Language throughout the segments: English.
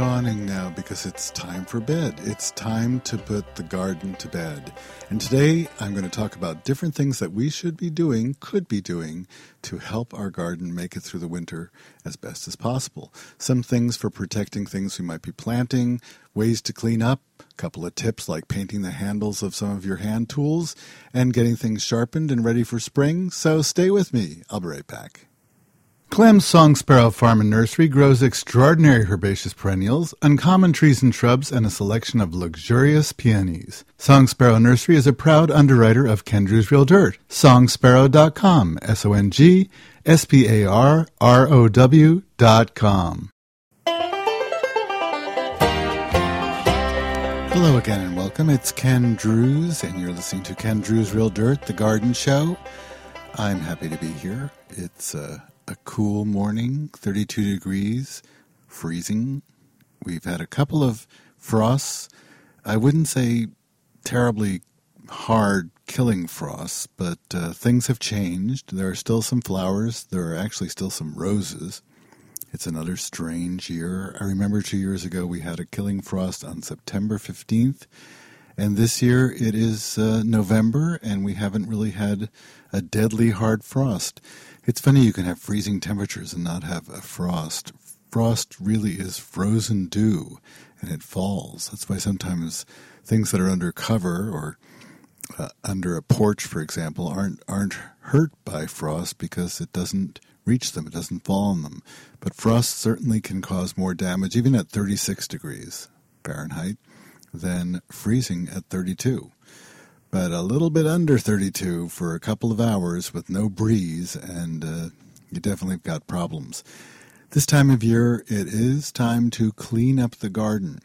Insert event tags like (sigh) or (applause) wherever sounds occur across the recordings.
yawning now because it's time for bed. It's time to put the garden to bed. And today I'm going to talk about different things that we should be doing, could be doing, to help our garden make it through the winter as best as possible. Some things for protecting things we might be planting, ways to clean up, a couple of tips like painting the handles of some of your hand tools, and getting things sharpened and ready for spring. So stay with me. I'll be right back. Klehm's Song Sparrow Farm and Nursery grows extraordinary herbaceous perennials, uncommon trees and shrubs, and a selection of luxurious peonies. Song Sparrow Nursery is a proud underwriter of Ken Druse Real Dirt. Songsparrow.com. S O N G S P A R R O W dot com. Hello again and welcome. It's Ken Druse, and you're listening to Ken Druse Real Dirt, the garden show. I'm happy to be here. It's uh, a cool morning, 32 degrees, freezing. We've had a couple of frosts. I wouldn't say terribly hard killing frosts, but uh, things have changed. There are still some flowers. There are actually still some roses. It's another strange year. I remember two years ago we had a killing frost on September 15th, and this year it is uh, November, and we haven't really had a deadly hard frost. It's funny you can have freezing temperatures and not have a frost. Frost really is frozen dew and it falls. That's why sometimes things that are under cover or uh, under a porch, for example, aren't aren't hurt by frost because it doesn't reach them, it doesn't fall on them. But frost certainly can cause more damage, even at 36 degrees Fahrenheit, than freezing at 32 but a little bit under 32 for a couple of hours with no breeze, and uh, you definitely have got problems. This time of year, it is time to clean up the garden.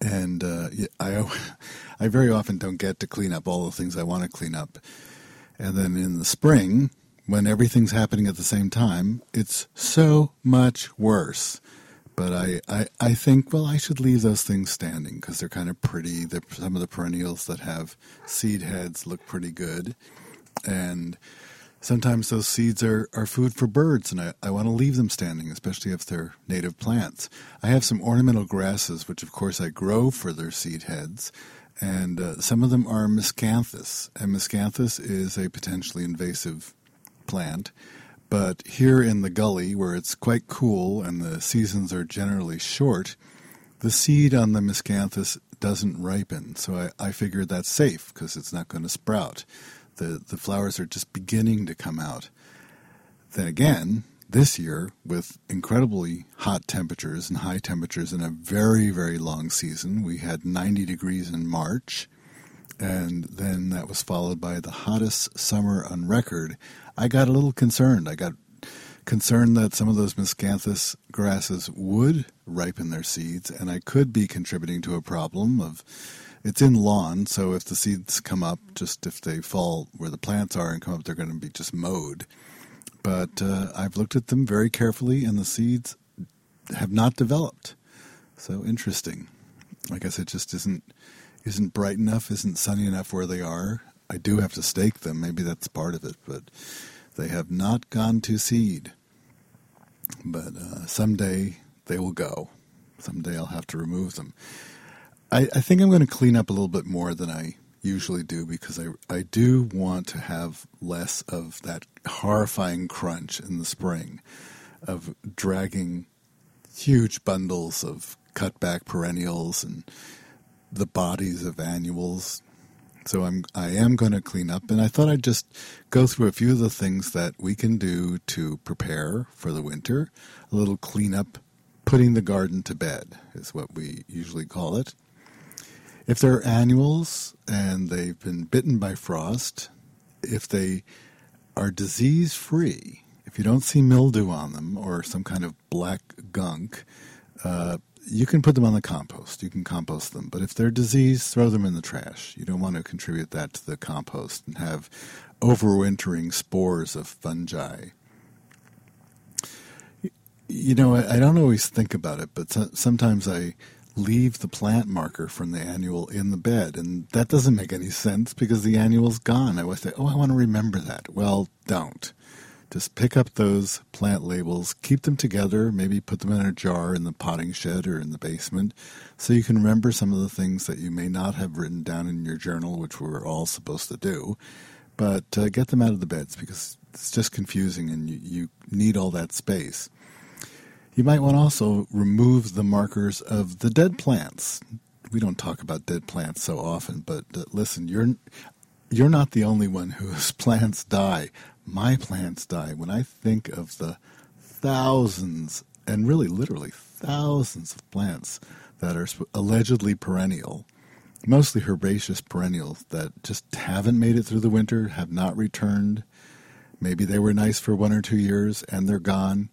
And uh, I, (laughs) I very often don't get to clean up all the things I want to clean up. And then in the spring, when everything's happening at the same time, it's so much worse. But I, I, I think, well, I should leave those things standing because they're kind of pretty. They're, some of the perennials that have seed heads look pretty good. And sometimes those seeds are, are food for birds, and I, I want to leave them standing, especially if they're native plants. I have some ornamental grasses, which of course I grow for their seed heads, and uh, some of them are miscanthus. And miscanthus is a potentially invasive plant. But here in the gully, where it's quite cool and the seasons are generally short, the seed on the miscanthus doesn't ripen. So I, I figured that's safe because it's not going to sprout. The, the flowers are just beginning to come out. Then again, this year, with incredibly hot temperatures and high temperatures in a very, very long season, we had 90 degrees in March, and then that was followed by the hottest summer on record I got a little concerned. I got concerned that some of those miscanthus grasses would ripen their seeds, and I could be contributing to a problem of it's in lawn, so if the seeds come up, just if they fall where the plants are and come up, they're going to be just mowed. But uh, I've looked at them very carefully, and the seeds have not developed. So interesting. I guess it just isn't isn't bright enough, isn't sunny enough where they are, I do have to stake them. Maybe that's part of it, but they have not gone to seed. But uh, someday they will go. Someday I'll have to remove them. I, I think I'm going to clean up a little bit more than I usually do because I, I do want to have less of that horrifying crunch in the spring of dragging huge bundles of cutback perennials and the bodies of annuals so I'm I am going to clean up, and I thought I'd just go through a few of the things that we can do to prepare for the winter. A little cleanup, putting the garden to bed is what we usually call it. If they're annuals and they've been bitten by frost, if they are disease free, if you don't see mildew on them or some kind of black gunk, uh, you can put them on the compost. You can compost them. But if they're diseased, throw them in the trash. You don't want to contribute that to the compost and have overwintering spores of fungi. You know, I, don't always think about it, but sometimes I leave the plant marker from the annual in the bed, and that doesn't make any sense because the annual's gone. I would say, oh, I want to remember that. Well, don't. Just pick up those plant labels, keep them together, maybe put them in a jar in the potting shed or in the basement so you can remember some of the things that you may not have written down in your journal, which we're all supposed to do. But uh, get them out of the beds because it's just confusing and you, you need all that space. You might want to also remove the markers of the dead plants. We don't talk about dead plants so often, but uh, listen, you're you're not the only one whose (laughs) plants die my plants die. When I think of the thousands, and really literally thousands of plants that are allegedly perennial, mostly herbaceous perennials that just haven't made it through the winter, have not returned. Maybe they were nice for one or two years and they're gone.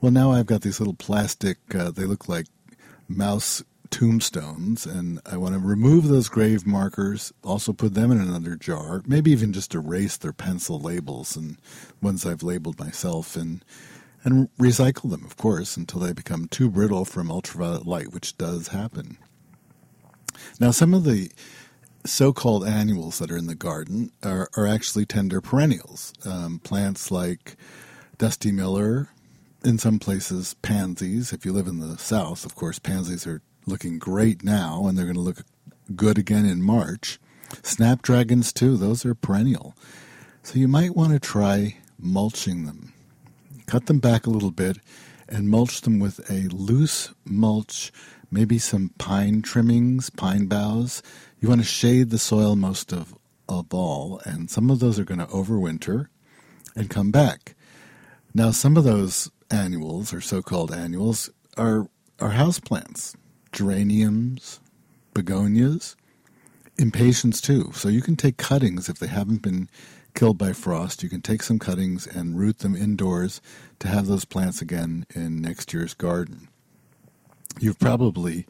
Well, now I've got these little plastic, uh, they look like mouse tombstones, and I want to remove those grave markers, also put them in another jar, maybe even just erase their pencil labels and ones I've labeled myself, and and recycle them, of course, until they become too brittle from ultraviolet light, which does happen. Now, some of the so-called annuals that are in the garden are, are actually tender perennials. Um, plants like Dusty Miller, in some places pansies. If you live in the south, of course, pansies are looking great now, and they're going to look good again in March. Snapdragons, too, those are perennial. So you might want to try mulching them. Cut them back a little bit and mulch them with a loose mulch, maybe some pine trimmings, pine boughs. You want to shade the soil most of, of all, and some of those are going to overwinter and come back. Now, some of those annuals, or so called annuals, are, are house plants geraniums, begonias, impatiens too. So you can take cuttings if they haven't been killed by frost. You can take some cuttings and root them indoors to have those plants again in next year's garden. You've probably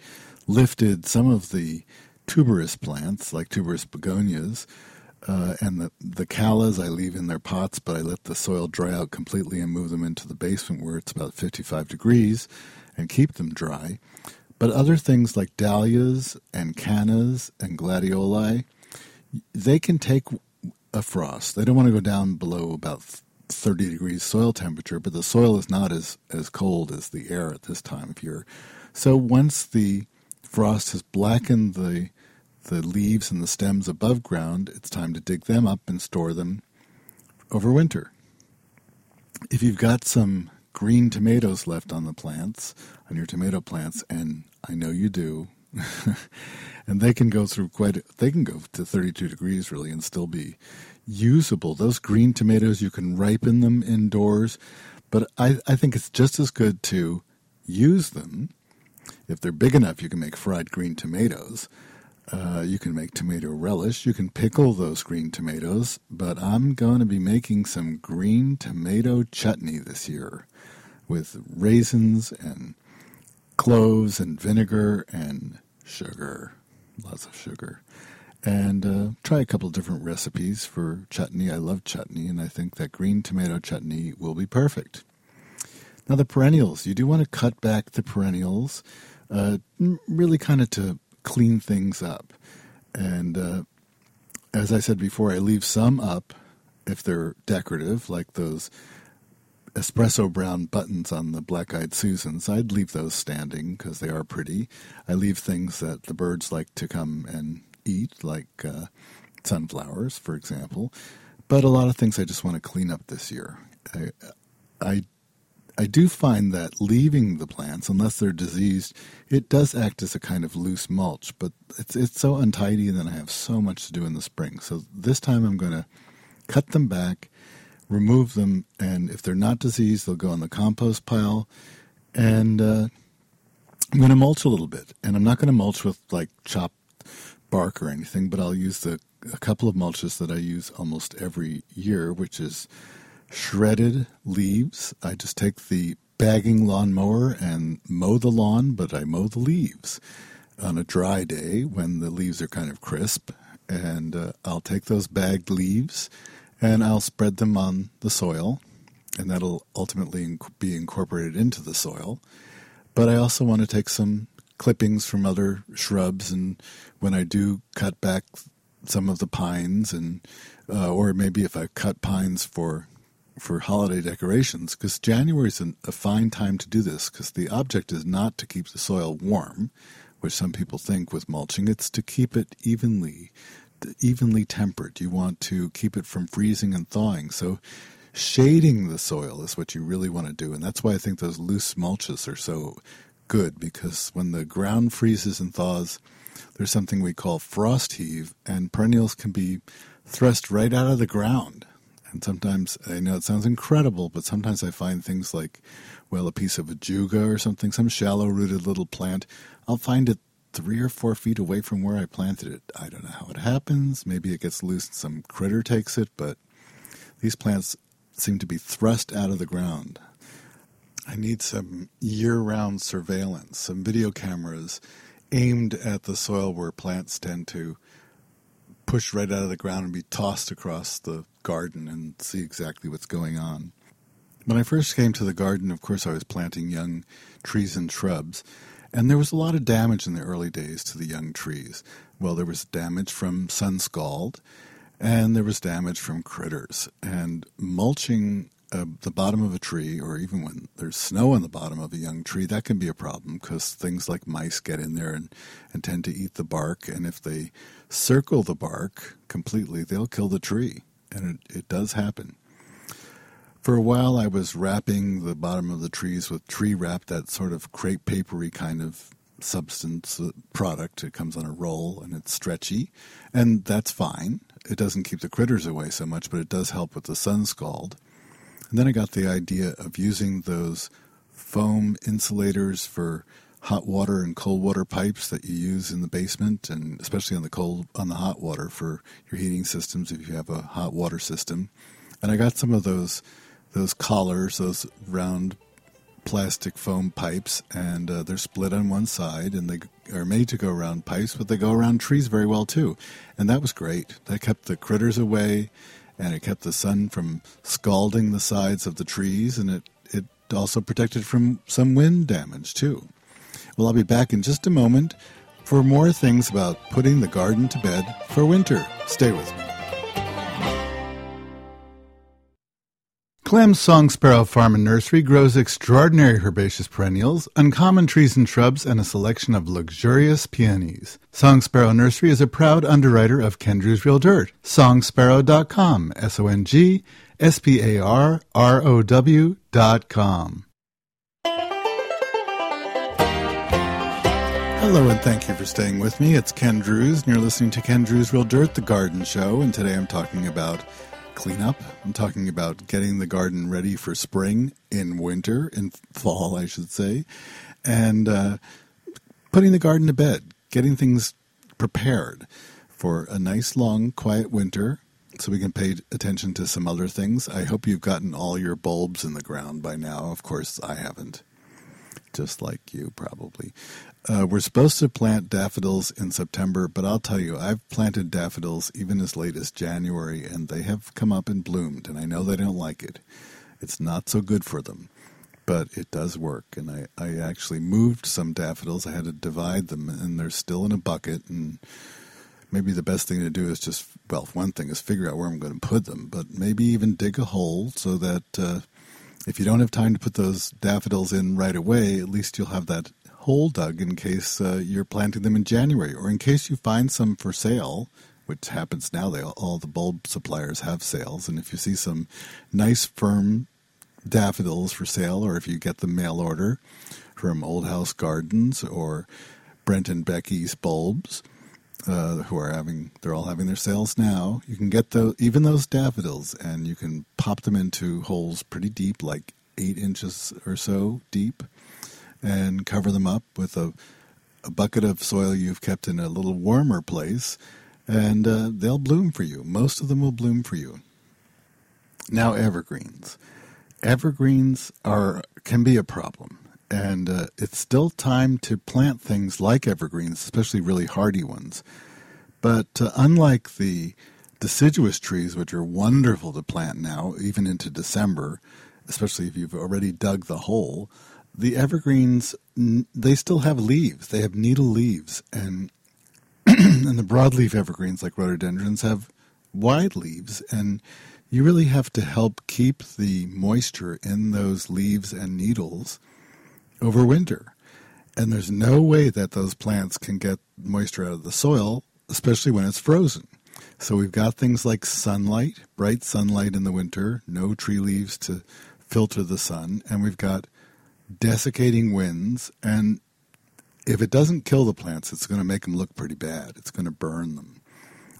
lifted some of the tuberous plants, like tuberous begonias, uh, and the, the callas I leave in their pots, but I let the soil dry out completely and move them into the basement where it's about 55 degrees and keep them dry. But other things like dahlias and cannas and gladioli, they can take a frost. They don't want to go down below about 30 degrees soil temperature, but the soil is not as, as cold as the air at this time of year. So once the frost has blackened the the leaves and the stems above ground, it's time to dig them up and store them over winter. If you've got some green tomatoes left on the plants, on your tomato plants, and I know you do. (laughs) and they can go through quite, they can go to 32 degrees really and still be usable. Those green tomatoes, you can ripen them indoors, but I, I think it's just as good to use them. If they're big enough, you can make fried green tomatoes. Uh, you can make tomato relish. You can pickle those green tomatoes, but I'm going to be making some green tomato chutney this year with raisins and cloves and vinegar and sugar, lots of sugar. And uh, try a couple different recipes for chutney. I love chutney, and I think that green tomato chutney will be perfect. Now, the perennials. You do want to cut back the perennials, uh, really kind of to clean things up. And uh, as I said before, I leave some up if they're decorative, like those espresso brown buttons on the black eyed Susans. I'd leave those standing because they are pretty. I leave things that the birds like to come and eat, like uh, sunflowers, for example. But a lot of things I just want to clean up this year. I, I, I do find that leaving the plants, unless they're diseased, it does act as a kind of loose mulch. But it's it's so untidy, and then I have so much to do in the spring. So this time I'm going to cut them back remove them, and if they're not diseased, they'll go in the compost pile. And uh, I'm going to mulch a little bit, and I'm not going to mulch with like chopped bark or anything, but I'll use the a couple of mulches that I use almost every year, which is shredded leaves. I just take the bagging lawnmower and mow the lawn, but I mow the leaves on a dry day when the leaves are kind of crisp. And uh, I'll take those bagged leaves and I'll spread them on the soil, and that'll ultimately be incorporated into the soil. But I also want to take some clippings from other shrubs, and when I do cut back some of the pines, and uh, or maybe if I cut pines for for holiday decorations because January is a fine time to do this because the object is not to keep the soil warm, which some people think with mulching. It's to keep it evenly, evenly tempered. You want to keep it from freezing and thawing. So shading the soil is what you really want to do, and that's why I think those loose mulches are so good because when the ground freezes and thaws, there's something we call frost heave, and perennials can be thrust right out of the ground. And sometimes, I know it sounds incredible, but sometimes I find things like, well, a piece of ajuga or something, some shallow rooted little plant, I'll find it three or four feet away from where I planted it. I don't know how it happens. Maybe it gets loose and some critter takes it, but these plants seem to be thrust out of the ground. I need some year round surveillance, some video cameras aimed at the soil where plants tend to push right out of the ground and be tossed across the garden and see exactly what's going on. When I first came to the garden, of course, I was planting young trees and shrubs, and there was a lot of damage in the early days to the young trees. Well, there was damage from sun scald, and there was damage from critters. And mulching uh, the bottom of a tree, or even when there's snow on the bottom of a young tree, that can be a problem because things like mice get in there and, and tend to eat the bark. And if they circle the bark completely, they'll kill the tree. And it, it does happen. For a while, I was wrapping the bottom of the trees with tree wrap, that sort of crepe papery kind of substance uh, product. It comes on a roll and it's stretchy, and that's fine. It doesn't keep the critters away so much, but it does help with the sun scald. And then I got the idea of using those foam insulators for hot water and cold water pipes that you use in the basement and especially on the cold on the hot water for your heating systems if you have a hot water system. And I got some of those those collars, those round plastic foam pipes, and uh, they're split on one side, and they are made to go around pipes, but they go around trees very well too. And that was great. That kept the critters away and it kept the sun from scalding the sides of the trees, and it, it also protected from some wind damage, too. Well, I'll be back in just a moment for more things about putting the garden to bed for winter. Stay with me. Klehm's Song Sparrow Farm and Nursery grows extraordinary herbaceous perennials, uncommon trees and shrubs, and a selection of luxurious peonies. Song Sparrow Nursery is a proud underwriter of Ken Druse Real Dirt. Songsparrow.com. S O N G S P A R R O W dot com. Hello and thank you for staying with me. It's Ken Druse, and you're listening to Ken Druse Real Dirt, the garden show, and today I'm talking about cleanup. I'm talking about getting the garden ready for spring, in winter, in fall, I should say, and uh, putting the garden to bed, getting things prepared for a nice, long, quiet winter so we can pay attention to some other things. I hope you've gotten all your bulbs in the ground by now. Of course, I haven't just like you probably. Uh, we're supposed to plant daffodils in September, but I'll tell you, I've planted daffodils even as late as January, and they have come up and bloomed, and I know they don't like it. It's not so good for them, but it does work. And I, I actually moved some daffodils. I had to divide them, and they're still in a bucket. And maybe the best thing to do is just, well, one thing is figure out where I'm going to put them, but maybe even dig a hole so that. Uh, if you don't have time to put those daffodils in right away, at least you'll have that hole dug in case uh, you're planting them in January, or in case you find some for sale, which happens now. They all the bulb suppliers have sales, and if you see some nice firm daffodils for sale, or if you get the mail order from Old House Gardens or Brent and Becky's bulbs, uh, who are having they're all having their sales now. You can get the even those daffodils, and you can pop them into holes pretty deep, like eight inches or so deep, and cover them up with a, a bucket of soil you've kept in a little warmer place, and uh, they'll bloom for you. Most of them will bloom for you. Now evergreens. Evergreens are can be a problem and uh, it's still time to plant things like evergreens, especially really hardy ones. But uh, unlike the deciduous trees, which are wonderful to plant now, even into December, especially if you've already dug the hole, the evergreens they still have leaves. They have needle leaves, and (clears throat) and the broadleaf evergreens like rhododendrons have wide leaves, and you really have to help keep the moisture in those leaves and needles over winter. And there's no way that those plants can get moisture out of the soil, especially when it's frozen. So we've got things like sunlight, bright sunlight in the winter, no tree leaves to filter the sun, and we've got desiccating winds. And if it doesn't kill the plants, it's going to make them look pretty bad. It's going to burn them,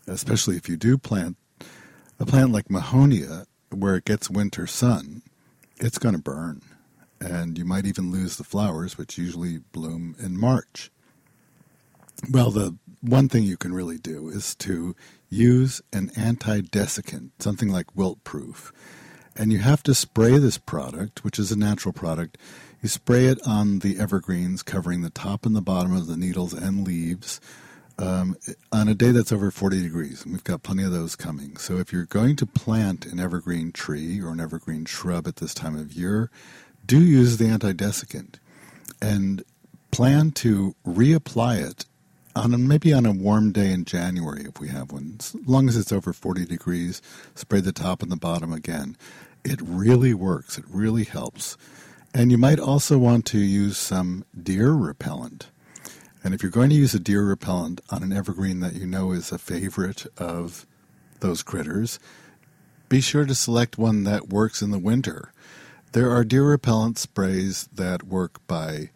especially if you do plant a plant like Mahonia, where it gets winter sun, it's going to burn. And you might even lose the flowers, which usually bloom in March. Well, the one thing you can really do is to use an anti desiccant, something like Wilt-Pruf. And you have to spray this product, which is a natural product. You spray it on the evergreens, covering the top and the bottom of the needles and leaves um, on a day that's over 40 degrees. And we've got plenty of those coming. So if you're going to plant an evergreen tree or an evergreen shrub at this time of year, do use the anti-desiccant and plan to reapply it on a, maybe on a warm day in January if we have one. As long as it's over 40 degrees, spray the top and the bottom again. It really works. It really helps. And you might also want to use some deer repellent. And if you're going to use a deer repellent on an evergreen that you know is a favorite of those critters, be sure to select one that works in the winter. There are deer repellent sprays that work by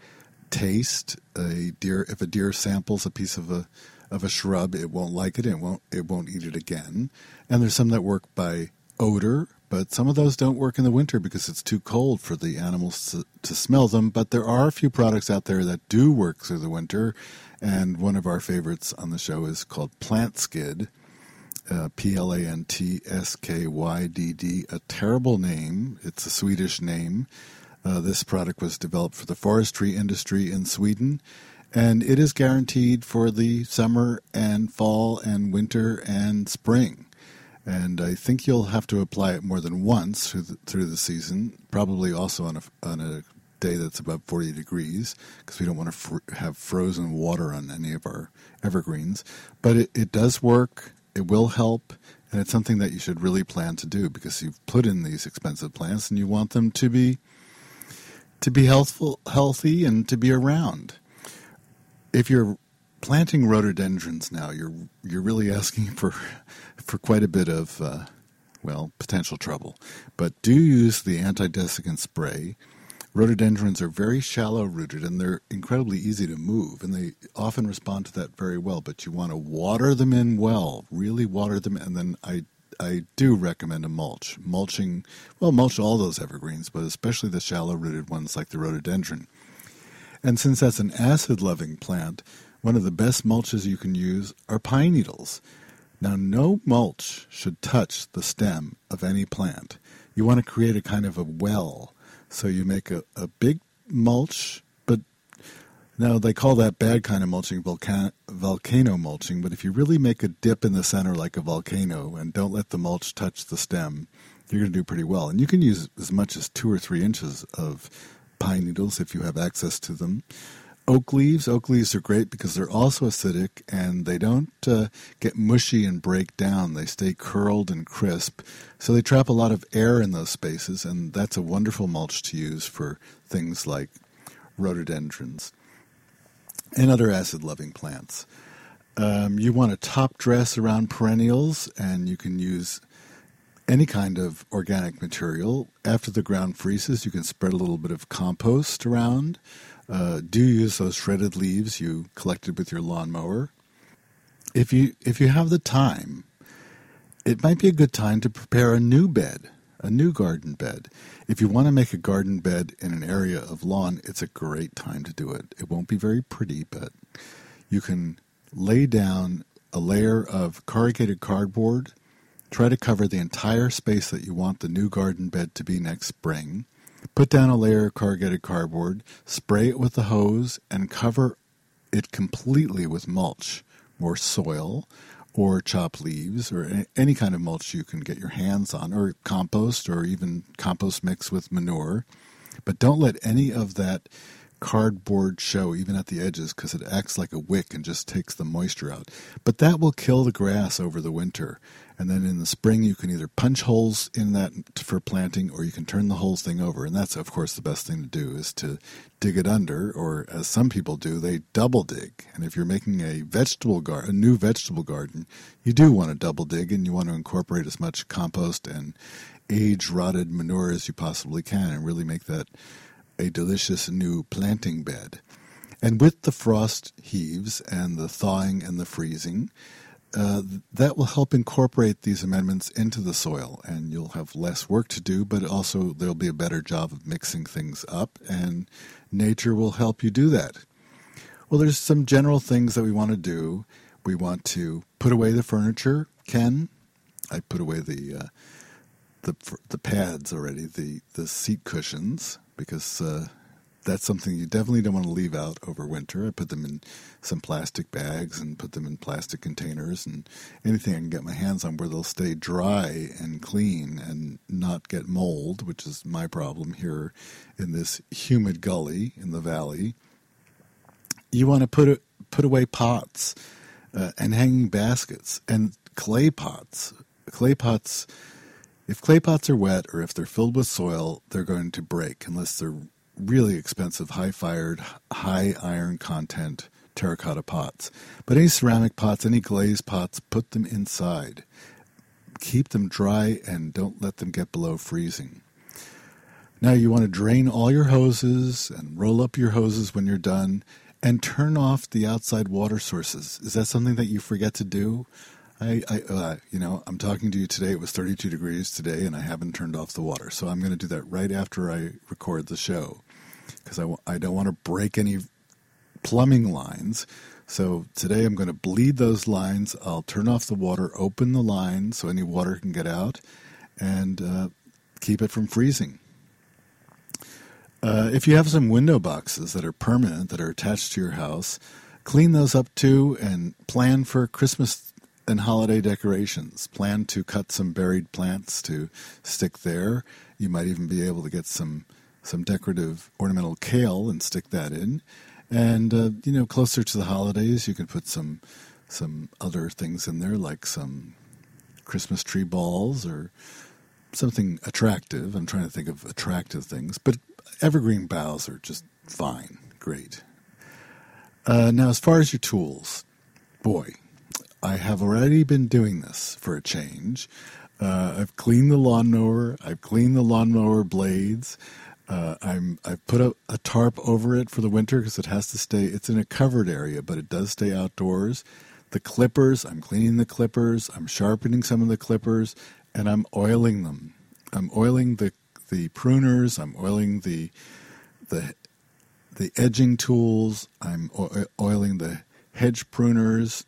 taste. A deer, if a deer samples a piece of a of a shrub, it won't like it. It won't it won't eat it again. And there's some that work by odor but some of those don't work in the winter because it's too cold for the animals to, to smell them. But there are a few products out there that do work through the winter, and one of our favorites on the show is called Plantskydd. Uh, P L A N T S K Y D D, a terrible name. It's a Swedish name. Uh, this product was developed for the forestry industry in Sweden, and it is guaranteed for the summer and fall and winter and spring and I think you'll have to apply it more than once through the, through the season. Probably also on a on a day that's above 40 degrees because we don't want to fr- have frozen water on any of our evergreens. But it, it does work. It will help, and it's something that you should really plan to do because you've put in these expensive plants and you want them to be to be healthful, healthy, and to be around. If you're planting rhododendrons now, you're you're really asking (laughs) for for quite a bit of uh, well potential trouble. But do use the anti-desiccant spray. Rhododendrons are very shallow rooted and they're incredibly easy to move, and they often respond to that very well. But you want to water them in well, really water them, and then I I do recommend a mulch. Mulching, well, mulch all those evergreens, but especially the shallow rooted ones like the rhododendron. And since that's an acid loving plant, one of the best mulches you can use are pine needles. Now, no mulch should touch the stem of any plant. You want to create a kind of a well. So you make a, a big mulch, but now they call that bad kind of mulching volcan- volcano mulching. But if you really make a dip in the center like a volcano and don't let the mulch touch the stem, you're going to do pretty well. And you can use as much as two or three inches of pine needles if you have access to them oak leaves. Oak leaves are great because they're also acidic and they don't uh, get mushy and break down. They stay curled and crisp. So they trap a lot of air in those spaces, and that's a wonderful mulch to use for things like rhododendrons and other acid loving plants. Um, you want a top dress around perennials, and you can use any kind of organic material. After the ground freezes, you can spread a little bit of compost around. Uh, do use those shredded leaves you collected with your lawnmower. If you if you have the time, it might be a good time to prepare a new bed, a new garden bed. If you want to make a garden bed in an area of lawn, it's a great time to do it. It won't be very pretty, but you can lay down a layer of corrugated cardboard. Try to cover the entire space that you want the new garden bed to be next spring. Put down a layer of corrugated cardboard, spray it with the hose, and cover it completely with mulch or soil or chopped leaves or any kind of mulch you can get your hands on, or compost or even compost mix with manure. But don't let any of that cardboard show even at the edges because it acts like a wick and just takes the moisture out. But that will kill the grass over the winter. And then in the spring, you can either punch holes in that for planting or you can turn the whole thing over. And that's, of course, the best thing to do is to dig it under, or as some people do, they double dig. And if you're making a vegetable garden, a new vegetable garden, you do want to double dig and you want to incorporate as much compost and age rotted manure as you possibly can and really make that a delicious new planting bed. And with the frost heaves and the thawing and the freezing, uh, that will help incorporate these amendments into the soil, and you'll have less work to do, but also there'll be a better job of mixing things up, and nature will help you do that. Well, there's some general things that we want to do. We want to put away the furniture. Ken, I put away the uh, the the pads already, the the seat cushions because uh, that's something you definitely don't want to leave out over winter. I put them in some plastic bags and put them in plastic containers and anything I can get my hands on where they'll stay dry and clean and not get mold, which is my problem here in this humid gully in the valley. You want to put it, put away pots uh, and hanging baskets and clay pots. Clay pots. If clay pots are wet or if they're filled with soil, they're going to break unless they're really expensive, high fired, high iron content terracotta pots. But any ceramic pots, any glazed pots, put them inside. Keep them dry and don't let them get below freezing. Now you want to drain all your hoses and roll up your hoses when you're done and turn off the outside water sources. Is that something that you forget to do? I, I uh, you know, I'm talking to you today. It was 32 degrees today, and I haven't turned off the water. So I'm going to do that right after I record the show because I, I don't want to break any plumbing lines. So today I'm going to bleed those lines. I'll turn off the water, open the line so any water can get out, and uh, keep it from freezing. Uh, if you have some window boxes that are permanent, that are attached to your house, clean those up too and plan for Christmas and holiday decorations. Plan to cut some berried plants to stick there. You might even be able to get some some decorative ornamental kale and stick that in. And uh, you know, closer to the holidays, you can put some some other things in there, like some Christmas tree balls or something attractive. I'm trying to think of attractive things, but evergreen boughs are just fine, great. Uh, now, as far as your tools, boy, I have already been doing this for a change. Uh, I've cleaned the lawnmower. I've cleaned the lawnmower blades. Uh, I'm I've put a, a, tarp over it for the winter because it has to stay. It's in a covered area, but it does stay outdoors. The clippers, I'm cleaning the clippers. I'm sharpening some of the clippers, and I'm oiling them. I'm oiling the the pruners. I'm oiling the the the edging tools. I'm oiling the hedge pruners,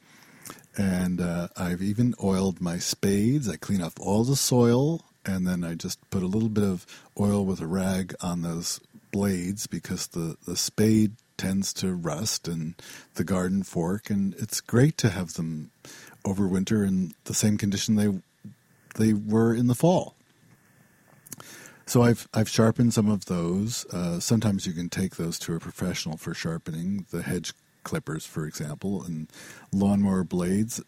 and uh, I've even oiled my spades. I clean off all the soil and then I just put a little bit of oil with a rag on those blades because the, the spade tends to rust and the garden fork and it's great to have them overwinter in the same condition they they were in the fall. So I've I've sharpened some of those. Uh, sometimes you can take those to a professional for sharpening. The hedge clippers, for example, and lawnmower blades.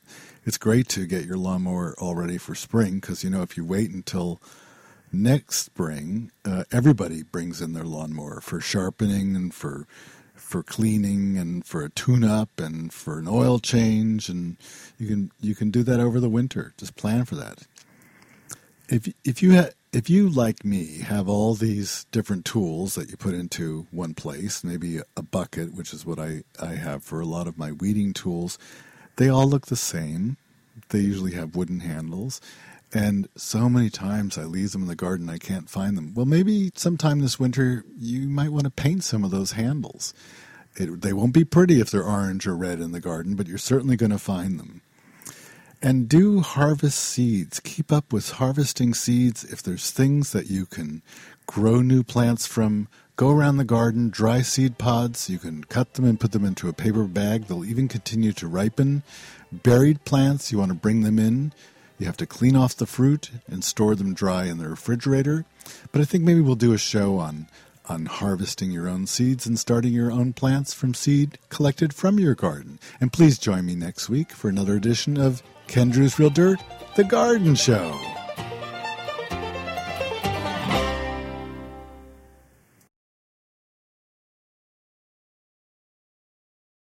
It's great to get your lawnmower all ready for spring because, you know, if you wait until next spring, uh, everybody brings in their lawnmower for sharpening and for for cleaning and for a tune-up and for an oil change, and you can you can do that over the winter. Just plan for that. If if you have if you, like me, have all these different tools that you put into one place, maybe a bucket, which is what I, I have for a lot of my weeding tools, they all look the same. They usually have wooden handles. And so many times I leave them in the garden, I can't find them. Well, maybe sometime this winter you might want to paint some of those handles. It, they won't be pretty if they're orange or red in the garden, but you're certainly going to find them. And do harvest seeds. Keep up with harvesting seeds. If there's things that you can grow new plants from, go around the garden, dry seed pods. You can cut them and put them into a paper bag. They'll even continue to ripen. Berried plants, you want to bring them in. You have to clean off the fruit and store them dry in the refrigerator. But I think maybe we'll do a show on on harvesting your own seeds and starting your own plants from seed collected from your garden. And please join me next week for another edition of Ken Druse Real Dirt, the Garden Show.